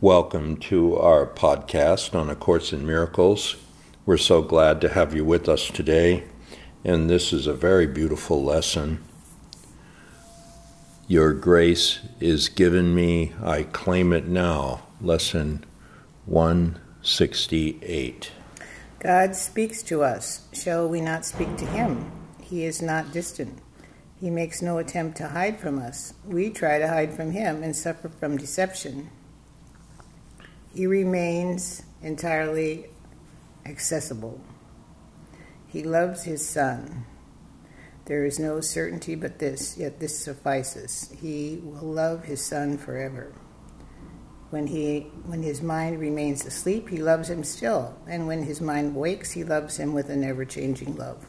Welcome to our podcast on A Course in Miracles. We're so glad to have you with us today, and this is a very beautiful lesson. Your grace is given me, I claim it now. Lesson 168. God speaks to us. Shall we not speak to him? He is not distant. He makes no attempt to hide from us. We try to hide from him and suffer from deception. He remains entirely accessible. He loves his Son. There is no certainty but this, yet this suffices. He will love his Son forever. When, he, when his mind remains asleep, he loves him still, and when his mind wakes, he loves him with an ever changing love.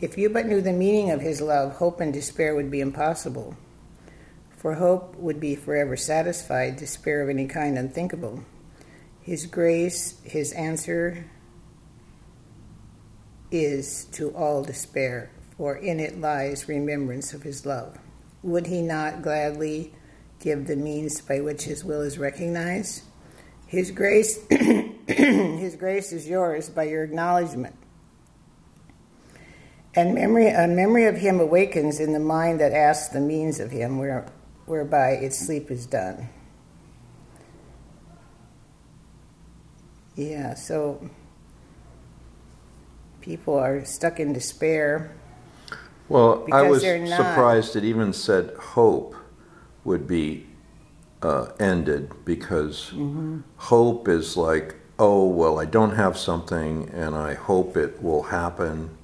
If you but knew the meaning of his love, hope and despair would be impossible for hope would be forever satisfied, despair of any kind unthinkable. His grace, his answer is to all despair, for in it lies remembrance of his love. Would he not gladly give the means by which his will is recognized? His grace, his grace is yours by your acknowledgement. And memory, a memory of him awakens in the mind that asks the means of him, where whereby its sleep is done. Yeah, so people are stuck in despair. Well, I was surprised it even said hope would be uh, ended because mm-hmm. hope is like, oh, well, I don't have something and I hope it will happen,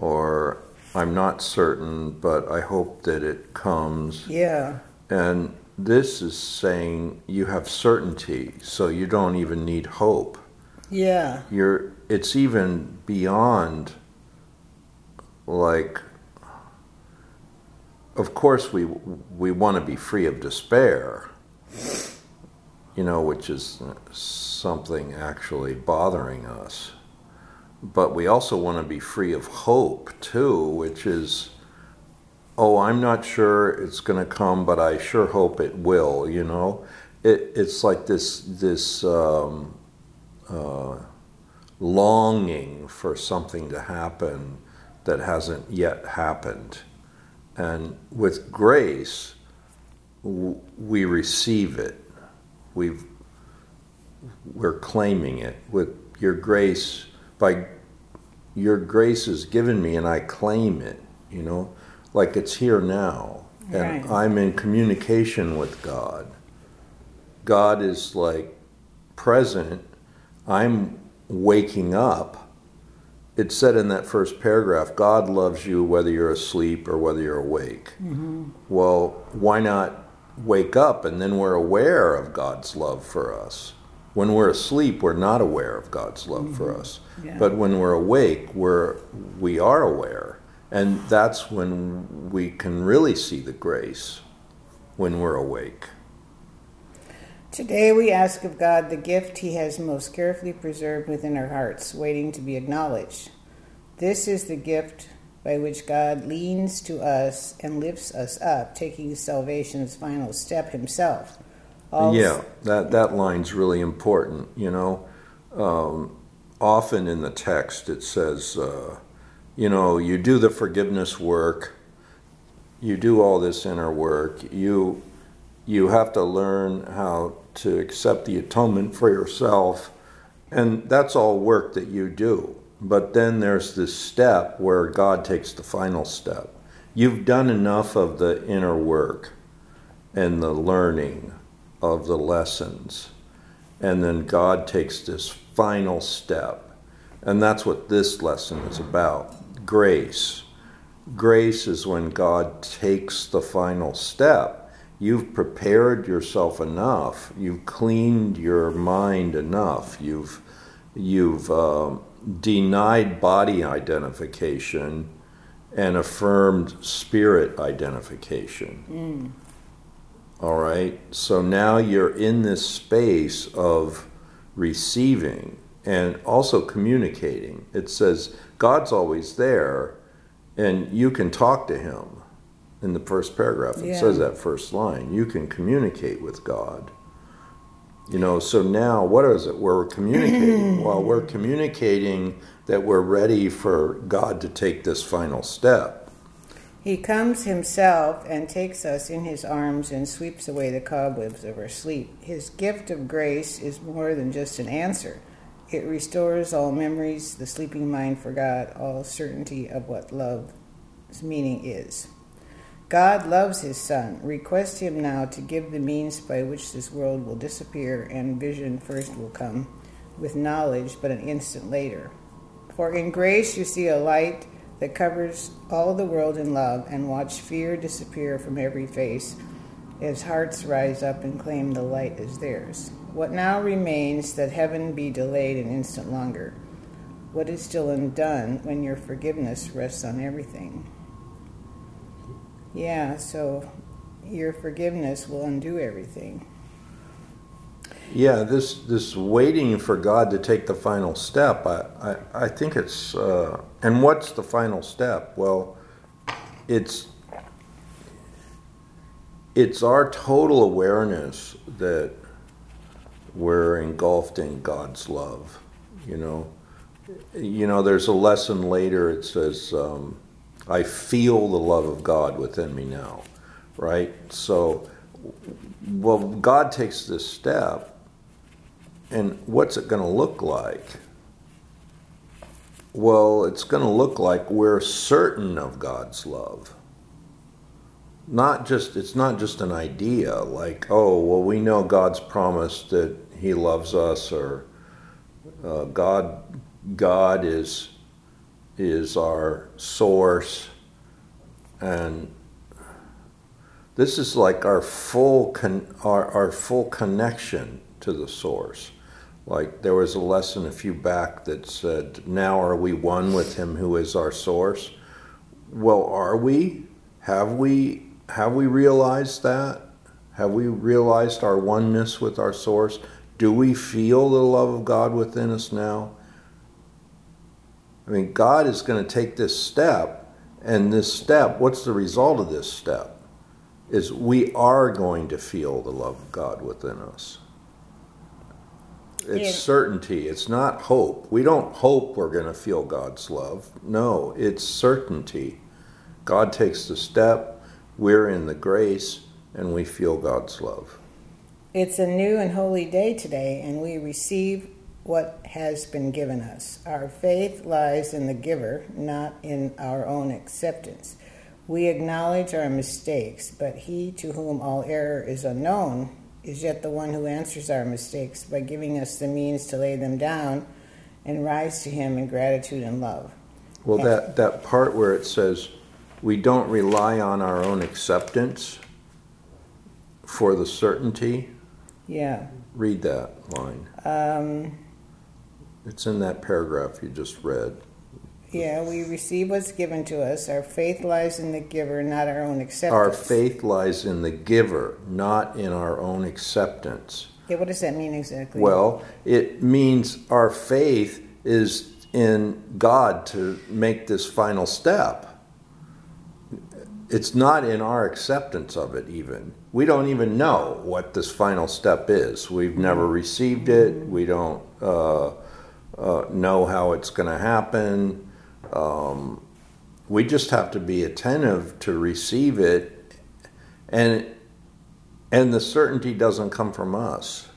or I'm not certain, but I hope that it comes. Yeah. And this is saying you have certainty, so you don't even need hope. Yeah. You're it's even beyond like of course we we want to be free of despair. You know, which is something actually bothering us. But we also want to be free of hope too, which is oh, I'm not sure it's going to come, but I sure hope it will. You know, it, it's like this this um, uh, longing for something to happen that hasn't yet happened, and with grace, w- we receive it. We've we're claiming it with your grace by your grace is given me and I claim it, you know like it's here now. And right. I'm in communication with God. God is like present. I'm waking up. It said in that first paragraph God loves you whether you're asleep or whether you're awake. Mm-hmm. Well, why not wake up and then we're aware of God's love for us? When we're asleep, we're not aware of God's love mm-hmm. for us. Yeah. But when we're awake, we're, we are aware. And that's when we can really see the grace, when we're awake. Today we ask of God the gift He has most carefully preserved within our hearts, waiting to be acknowledged. This is the gift by which God leans to us and lifts us up, taking salvation's final step Himself. All yeah, that, that line's really important. You know, um, often in the text it says, uh, you know, you do the forgiveness work, you do all this inner work, you you have to learn how to accept the atonement for yourself, and that's all work that you do. But then there's this step where God takes the final step. You've done enough of the inner work and the learning of the lessons. And then God takes this final step. And that's what this lesson is about grace. Grace is when God takes the final step. You've prepared yourself enough. You've cleaned your mind enough. You've you've uh, denied body identification and affirmed spirit identification. Mm. All right. So now you're in this space of receiving and also communicating. It says God's always there, and you can talk to Him. In the first paragraph, it yeah. says that first line. You can communicate with God. You know, so now what is it? We're communicating. well, we're communicating that we're ready for God to take this final step. He comes himself and takes us in his arms and sweeps away the cobwebs of our sleep. His gift of grace is more than just an answer. It restores all memories the sleeping mind forgot, all certainty of what love's meaning is. God loves his Son. Request him now to give the means by which this world will disappear and vision first will come, with knowledge but an instant later. For in grace you see a light that covers all the world in love, and watch fear disappear from every face as hearts rise up and claim the light as theirs. What now remains that heaven be delayed an instant longer? What is still undone when your forgiveness rests on everything? Yeah, so your forgiveness will undo everything. Yeah, this this waiting for God to take the final step. I I, I think it's uh, and what's the final step? Well, it's it's our total awareness that we're engulfed in God's love. You know, you know. There's a lesson later. It says, um, "I feel the love of God within me now." Right. So, well, God takes this step, and what's it going to look like? Well, it's going to look like we're certain of God's love not just it's not just an idea like oh well we know god's promised that he loves us or uh, god god is is our source and this is like our full con- our, our full connection to the source. Like there was a lesson a few back that said now are we one with him who is our source? Well are we? Have we have we realized that? Have we realized our oneness with our source? Do we feel the love of God within us now? I mean, God is going to take this step, and this step, what's the result of this step? Is we are going to feel the love of God within us. It's yeah. certainty, it's not hope. We don't hope we're going to feel God's love. No, it's certainty. God takes the step, we're in the grace and we feel God's love. It's a new and holy day today, and we receive what has been given us. Our faith lies in the giver, not in our own acceptance. We acknowledge our mistakes, but he to whom all error is unknown is yet the one who answers our mistakes by giving us the means to lay them down and rise to him in gratitude and love. Well, that, that part where it says, we don't rely on our own acceptance for the certainty. Yeah. Read that line. Um, it's in that paragraph you just read. Yeah, we receive what's given to us. Our faith lies in the giver, not our own acceptance. Our faith lies in the giver, not in our own acceptance. Yeah, what does that mean exactly? Well, it means our faith is in God to make this final step it's not in our acceptance of it even. We don't even know what this final step is. We've never received it. We don't uh, uh, know how it's going to happen. Um, we just have to be attentive to receive it and and the certainty doesn't come from us.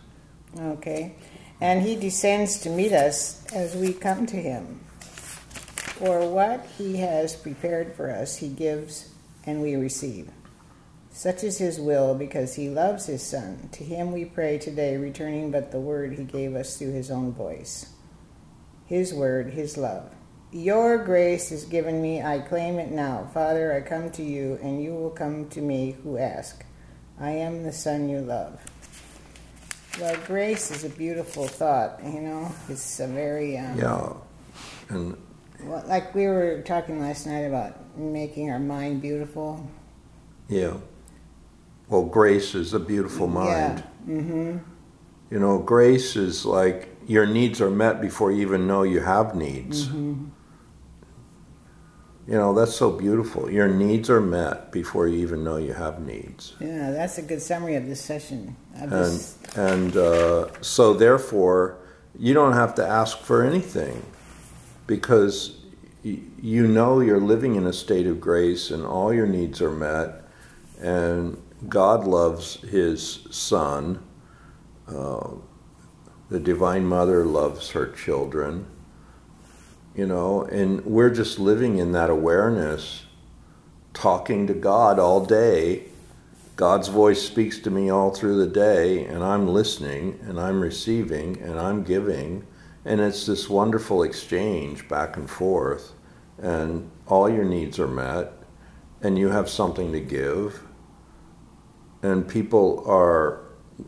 Okay. And he descends to meet us as we come to him. For what he has prepared for us he gives and we receive. Such is his will because he loves his Son. To him we pray today, returning but the word he gave us through his own voice. His word, his love. Your grace is given me, I claim it now. Father, I come to you, and you will come to me who ask. I am the Son you love. Well, grace is a beautiful thought, you know. It's a very. Um, yeah. And well, like we were talking last night about making our mind beautiful. Yeah. Well, grace is a beautiful mind. Yeah. Mm-hmm. You know, grace is like your needs are met before you even know you have needs. Mm-hmm. You know, that's so beautiful. Your needs are met before you even know you have needs. Yeah, that's a good summary of this session. Of And, this, and uh, so, therefore, you don't have to ask for anything because you know you're living in a state of grace and all your needs are met, and God loves His Son. Uh, the Divine Mother loves her children you know, and we're just living in that awareness, talking to God all day. God's voice speaks to me all through the day, and I'm listening, and I'm receiving, and I'm giving, and it's this wonderful exchange back and forth, and all your needs are met, and you have something to give, and people are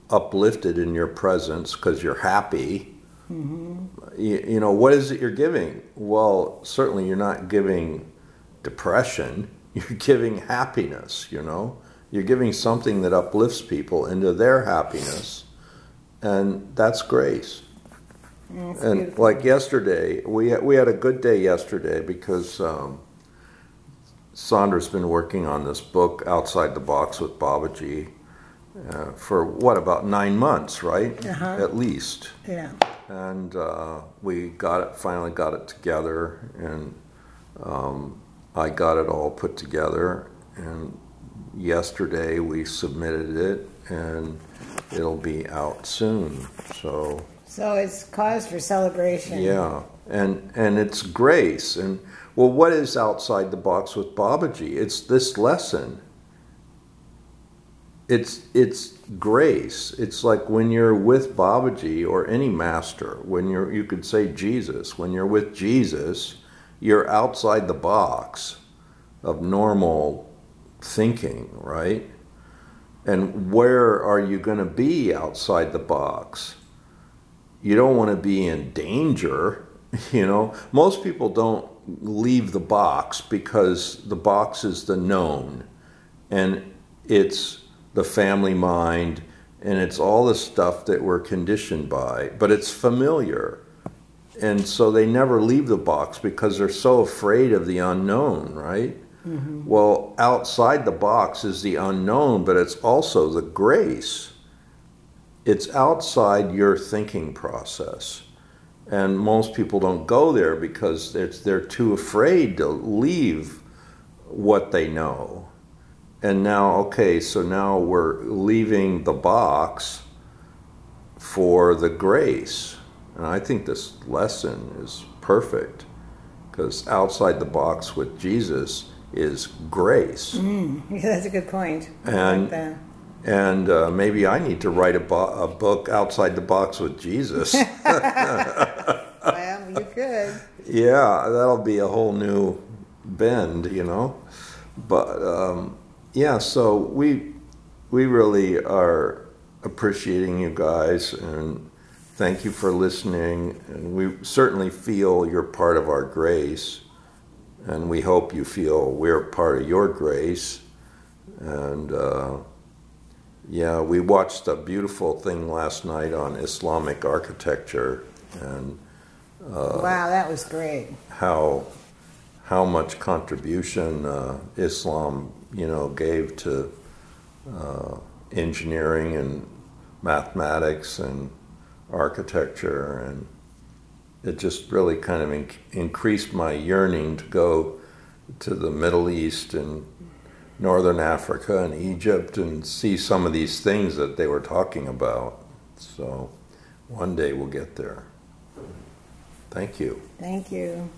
uplifted in your presence because you're happy mm-hmm. you, you know, what is it you're giving? Well, certainly you're not giving depression. You're giving happiness, you know. You're giving something that uplifts people into their happiness. And that's grace. That's and beautiful. like yesterday, we had, we had a good day yesterday because um, Sandra's been working on this book, Outside the Box with Babaji, uh, for what, about nine months, right? Uh-huh. At least yeah. and uh, we got it finally got it together and um, i got it all put together and yesterday we submitted it and it'll be out soon so So it's cause for celebration. yeah and and it's grace and well what is outside the box with babaji it's this lesson it's it's grace. It's like when you're with Babaji or any master, when you're you could say Jesus, when you're with Jesus, you're outside the box of normal thinking, right? And where are you going to be outside the box? You don't want to be in danger, you know. Most people don't leave the box because the box is the known and it's the family mind, and it's all the stuff that we're conditioned by, but it's familiar. And so they never leave the box because they're so afraid of the unknown, right? Mm-hmm. Well, outside the box is the unknown, but it's also the grace. It's outside your thinking process. And most people don't go there because it's, they're too afraid to leave what they know. And now, okay, so now we're leaving the box for the grace. And I think this lesson is perfect because outside the box with Jesus is grace. Yeah, mm, that's a good point. And- like. And uh, maybe I need to write a, bo- a book outside the box with Jesus. Well, you could. yeah, that'll be a whole new bend, you know. But um, yeah, so we we really are appreciating you guys and thank you for listening. And we certainly feel you're part of our grace, and we hope you feel we're part of your grace. And uh, yeah, we watched a beautiful thing last night on Islamic architecture and wow, that was great. how how much contribution uh, Islam, you know, gave to uh, engineering and mathematics and architecture, and it just really kind of in- increased my yearning to go to the Middle East and Northern Africa and Egypt and see some of these things that they were talking about. So one day we'll get there. Thank you. Thank you.